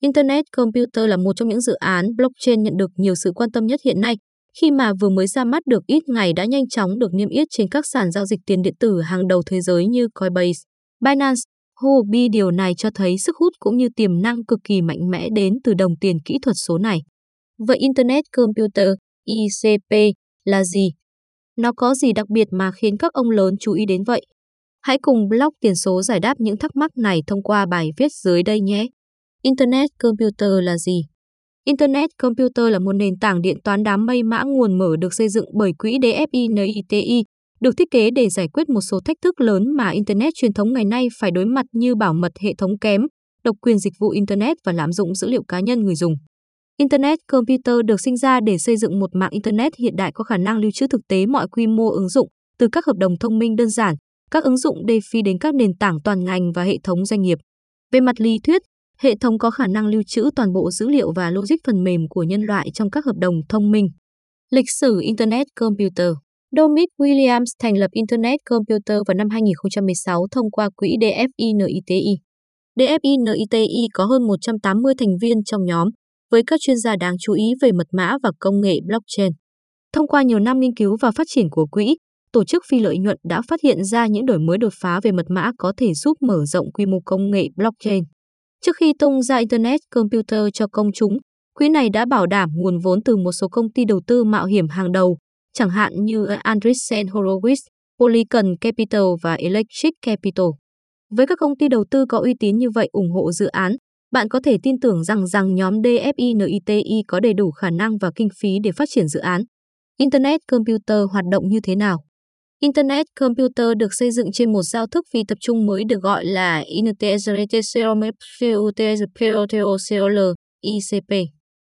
Internet Computer là một trong những dự án blockchain nhận được nhiều sự quan tâm nhất hiện nay, khi mà vừa mới ra mắt được ít ngày đã nhanh chóng được niêm yết trên các sàn giao dịch tiền điện tử hàng đầu thế giới như Coinbase, Binance, Huobi. Điều này cho thấy sức hút cũng như tiềm năng cực kỳ mạnh mẽ đến từ đồng tiền kỹ thuật số này. Vậy Internet Computer, ICP, là gì? Nó có gì đặc biệt mà khiến các ông lớn chú ý đến vậy? Hãy cùng blog tiền số giải đáp những thắc mắc này thông qua bài viết dưới đây nhé. Internet Computer là gì? Internet Computer là một nền tảng điện toán đám mây mã nguồn mở được xây dựng bởi quỹ DFINITI, được thiết kế để giải quyết một số thách thức lớn mà Internet truyền thống ngày nay phải đối mặt như bảo mật hệ thống kém, độc quyền dịch vụ Internet và lạm dụng dữ liệu cá nhân người dùng. Internet Computer được sinh ra để xây dựng một mạng Internet hiện đại có khả năng lưu trữ thực tế mọi quy mô ứng dụng, từ các hợp đồng thông minh đơn giản, các ứng dụng DeFi đến các nền tảng toàn ngành và hệ thống doanh nghiệp. Về mặt lý thuyết, hệ thống có khả năng lưu trữ toàn bộ dữ liệu và logic phần mềm của nhân loại trong các hợp đồng thông minh. Lịch sử Internet Computer Dominic Williams thành lập Internet Computer vào năm 2016 thông qua quỹ DFINITI. DFINITI có hơn 180 thành viên trong nhóm, với các chuyên gia đáng chú ý về mật mã và công nghệ blockchain. Thông qua nhiều năm nghiên cứu và phát triển của quỹ, tổ chức phi lợi nhuận đã phát hiện ra những đổi mới đột phá về mật mã có thể giúp mở rộng quy mô công nghệ blockchain. Trước khi tung ra Internet Computer cho công chúng, quỹ này đã bảo đảm nguồn vốn từ một số công ty đầu tư mạo hiểm hàng đầu, chẳng hạn như Andreessen Horowitz, Polycon Capital và Electric Capital. Với các công ty đầu tư có uy tín như vậy ủng hộ dự án, bạn có thể tin tưởng rằng rằng nhóm DFINITI có đầy đủ khả năng và kinh phí để phát triển dự án. Internet Computer hoạt động như thế nào? Internet Computer được xây dựng trên một giao thức phi tập trung mới được gọi là ICP,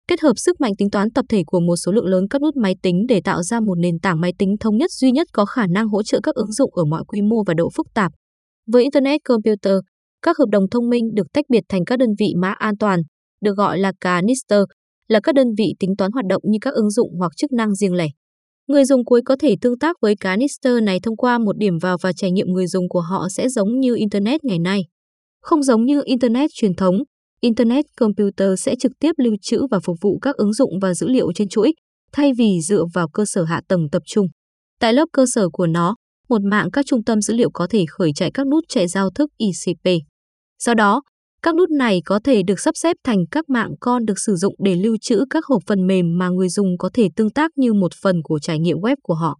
kết hợp sức mạnh tính toán tập thể của một số lượng lớn các nút máy tính để tạo ra một nền tảng máy tính thống nhất duy nhất có khả năng hỗ trợ các ứng dụng ở mọi quy mô và độ phức tạp. Với Internet Computer, các hợp đồng thông minh được tách biệt thành các đơn vị mã an toàn, được gọi là canister, là các đơn vị tính toán hoạt động như các ứng dụng hoặc chức năng riêng lẻ. Người dùng cuối có thể tương tác với canister này thông qua một điểm vào và trải nghiệm người dùng của họ sẽ giống như Internet ngày nay. Không giống như Internet truyền thống, Internet Computer sẽ trực tiếp lưu trữ và phục vụ các ứng dụng và dữ liệu trên chuỗi, thay vì dựa vào cơ sở hạ tầng tập trung. Tại lớp cơ sở của nó, một mạng các trung tâm dữ liệu có thể khởi chạy các nút chạy giao thức ICP. Do đó, các nút này có thể được sắp xếp thành các mạng con được sử dụng để lưu trữ các hộp phần mềm mà người dùng có thể tương tác như một phần của trải nghiệm web của họ.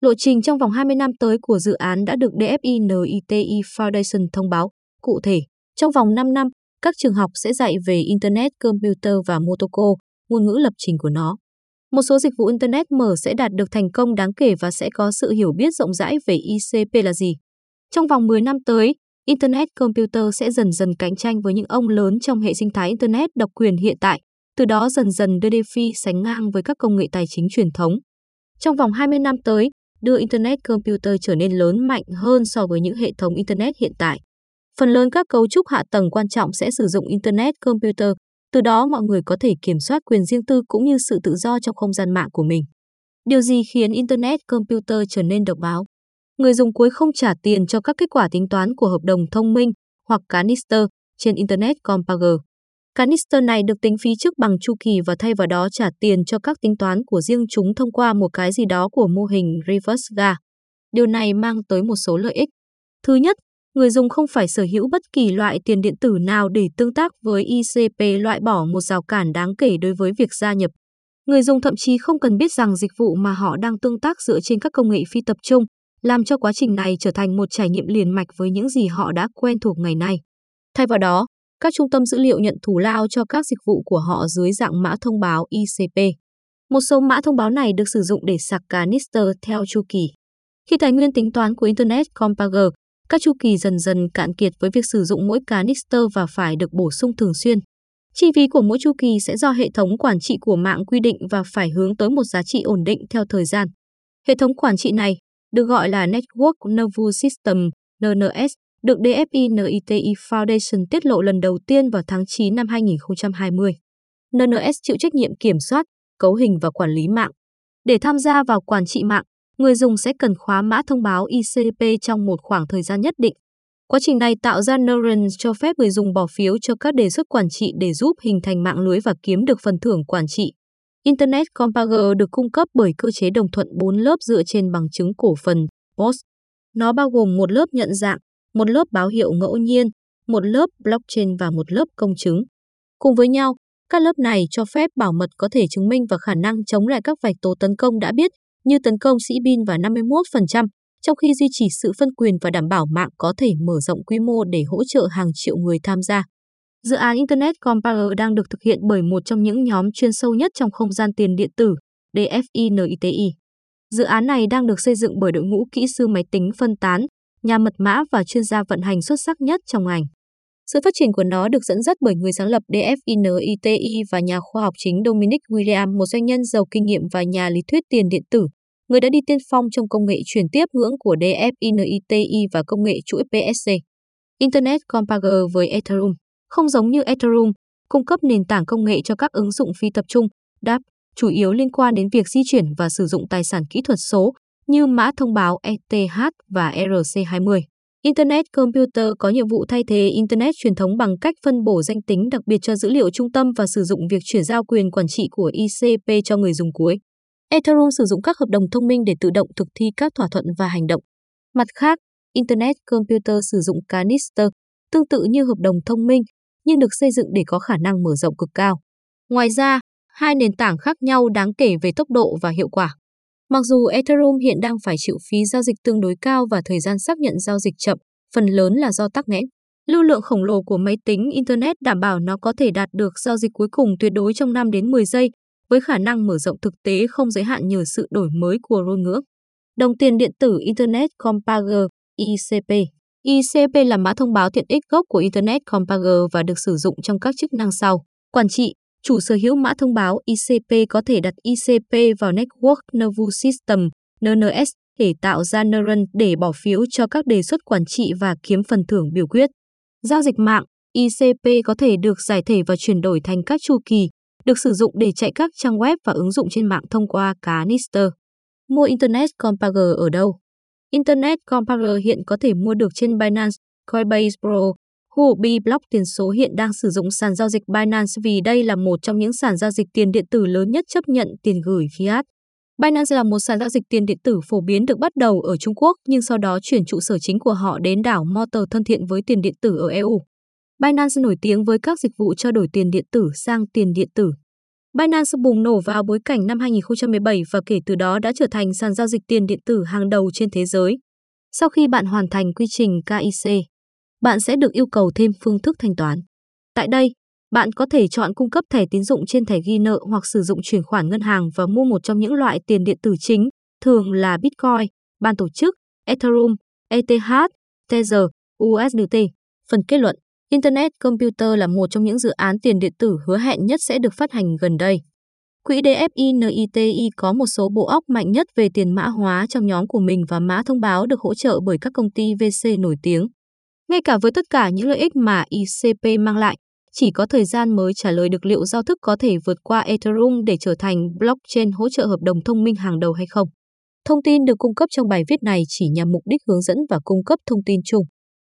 Lộ trình trong vòng 20 năm tới của dự án đã được DFINITI Foundation thông báo. Cụ thể, trong vòng 5 năm, các trường học sẽ dạy về Internet, Computer và Motoko, ngôn ngữ lập trình của nó. Một số dịch vụ Internet mở sẽ đạt được thành công đáng kể và sẽ có sự hiểu biết rộng rãi về ICP là gì. Trong vòng 10 năm tới, Internet Computer sẽ dần dần cạnh tranh với những ông lớn trong hệ sinh thái Internet độc quyền hiện tại, từ đó dần dần đưa DeFi sánh ngang với các công nghệ tài chính truyền thống. Trong vòng 20 năm tới, đưa Internet Computer trở nên lớn mạnh hơn so với những hệ thống Internet hiện tại. Phần lớn các cấu trúc hạ tầng quan trọng sẽ sử dụng Internet Computer, từ đó mọi người có thể kiểm soát quyền riêng tư cũng như sự tự do trong không gian mạng của mình. Điều gì khiến Internet Computer trở nên độc đáo? Người dùng cuối không trả tiền cho các kết quả tính toán của hợp đồng thông minh hoặc canister trên Internet Compager. Canister này được tính phí trước bằng chu kỳ và thay vào đó trả tiền cho các tính toán của riêng chúng thông qua một cái gì đó của mô hình reverse GA. Điều này mang tới một số lợi ích. Thứ nhất, người dùng không phải sở hữu bất kỳ loại tiền điện tử nào để tương tác với ICP loại bỏ một rào cản đáng kể đối với việc gia nhập. Người dùng thậm chí không cần biết rằng dịch vụ mà họ đang tương tác dựa trên các công nghệ phi tập trung, làm cho quá trình này trở thành một trải nghiệm liền mạch với những gì họ đã quen thuộc ngày nay. Thay vào đó, các trung tâm dữ liệu nhận thủ lao cho các dịch vụ của họ dưới dạng mã thông báo ICP. Một số mã thông báo này được sử dụng để sạc canister theo chu kỳ. Khi tài nguyên tính toán của Internet Compager, các chu kỳ dần dần cạn kiệt với việc sử dụng mỗi canister và phải được bổ sung thường xuyên. Chi phí của mỗi chu kỳ sẽ do hệ thống quản trị của mạng quy định và phải hướng tới một giá trị ổn định theo thời gian. Hệ thống quản trị này được gọi là Network Nervous System NNS, được DFINITI Foundation tiết lộ lần đầu tiên vào tháng 9 năm 2020. NNS chịu trách nhiệm kiểm soát, cấu hình và quản lý mạng. Để tham gia vào quản trị mạng, người dùng sẽ cần khóa mã thông báo ICP trong một khoảng thời gian nhất định. Quá trình này tạo ra neurons cho phép người dùng bỏ phiếu cho các đề xuất quản trị để giúp hình thành mạng lưới và kiếm được phần thưởng quản trị. Internet Composer được cung cấp bởi cơ chế đồng thuận 4 lớp dựa trên bằng chứng cổ phần POS. Nó bao gồm một lớp nhận dạng, một lớp báo hiệu ngẫu nhiên, một lớp blockchain và một lớp công chứng. Cùng với nhau, các lớp này cho phép bảo mật có thể chứng minh và khả năng chống lại các vạch tố tấn công đã biết như tấn công sĩ bin và 51%, trong khi duy trì sự phân quyền và đảm bảo mạng có thể mở rộng quy mô để hỗ trợ hàng triệu người tham gia. Dự án Internet Compiler đang được thực hiện bởi một trong những nhóm chuyên sâu nhất trong không gian tiền điện tử, DFINITI. Dự án này đang được xây dựng bởi đội ngũ kỹ sư máy tính phân tán, nhà mật mã và chuyên gia vận hành xuất sắc nhất trong ngành. Sự phát triển của nó được dẫn dắt bởi người sáng lập DFINITI và nhà khoa học chính Dominic William, một doanh nhân giàu kinh nghiệm và nhà lý thuyết tiền điện tử, người đã đi tiên phong trong công nghệ chuyển tiếp ngưỡng của DFINITI và công nghệ chuỗi PSC. Internet Compiler với Ethereum không giống như Ethereum, cung cấp nền tảng công nghệ cho các ứng dụng phi tập trung, DApp, chủ yếu liên quan đến việc di chuyển và sử dụng tài sản kỹ thuật số như mã thông báo ETH và ERC20. Internet Computer có nhiệm vụ thay thế Internet truyền thống bằng cách phân bổ danh tính đặc biệt cho dữ liệu trung tâm và sử dụng việc chuyển giao quyền quản trị của ICP cho người dùng cuối. Ethereum sử dụng các hợp đồng thông minh để tự động thực thi các thỏa thuận và hành động. Mặt khác, Internet Computer sử dụng Canister, tương tự như hợp đồng thông minh, nhưng được xây dựng để có khả năng mở rộng cực cao. Ngoài ra, hai nền tảng khác nhau đáng kể về tốc độ và hiệu quả. Mặc dù Ethereum hiện đang phải chịu phí giao dịch tương đối cao và thời gian xác nhận giao dịch chậm, phần lớn là do tắc nghẽn. Lưu lượng khổng lồ của máy tính Internet đảm bảo nó có thể đạt được giao dịch cuối cùng tuyệt đối trong 5 đến 10 giây, với khả năng mở rộng thực tế không giới hạn nhờ sự đổi mới của ngôn ngữ. Đồng tiền điện tử Internet Compiler ICP ICP là mã thông báo tiện ích gốc của Internet Compiler và được sử dụng trong các chức năng sau. Quản trị, chủ sở hữu mã thông báo ICP có thể đặt ICP vào Network Nervous System NNS để tạo ra neuron để bỏ phiếu cho các đề xuất quản trị và kiếm phần thưởng biểu quyết. Giao dịch mạng ICP có thể được giải thể và chuyển đổi thành các chu kỳ, được sử dụng để chạy các trang web và ứng dụng trên mạng thông qua Canister. Mua Internet Compiler ở đâu? Internet Compiler hiện có thể mua được trên Binance, Coinbase Pro, Huobi Block tiền số hiện đang sử dụng sàn giao dịch Binance vì đây là một trong những sàn giao dịch tiền điện tử lớn nhất chấp nhận tiền gửi fiat. Binance là một sàn giao dịch tiền điện tử phổ biến được bắt đầu ở Trung Quốc nhưng sau đó chuyển trụ sở chính của họ đến đảo Malta thân thiện với tiền điện tử ở EU. Binance nổi tiếng với các dịch vụ trao đổi tiền điện tử sang tiền điện tử. Binance bùng nổ vào bối cảnh năm 2017 và kể từ đó đã trở thành sàn giao dịch tiền điện tử hàng đầu trên thế giới. Sau khi bạn hoàn thành quy trình KIC, bạn sẽ được yêu cầu thêm phương thức thanh toán. Tại đây, bạn có thể chọn cung cấp thẻ tín dụng trên thẻ ghi nợ hoặc sử dụng chuyển khoản ngân hàng và mua một trong những loại tiền điện tử chính, thường là Bitcoin, ban tổ chức, Ethereum, ETH, Tether, USDT. Phần kết luận Internet Computer là một trong những dự án tiền điện tử hứa hẹn nhất sẽ được phát hành gần đây. Quỹ DFINITI có một số bộ óc mạnh nhất về tiền mã hóa trong nhóm của mình và mã thông báo được hỗ trợ bởi các công ty VC nổi tiếng. Ngay cả với tất cả những lợi ích mà ICP mang lại, chỉ có thời gian mới trả lời được liệu giao thức có thể vượt qua Ethereum để trở thành blockchain hỗ trợ hợp đồng thông minh hàng đầu hay không. Thông tin được cung cấp trong bài viết này chỉ nhằm mục đích hướng dẫn và cung cấp thông tin chung.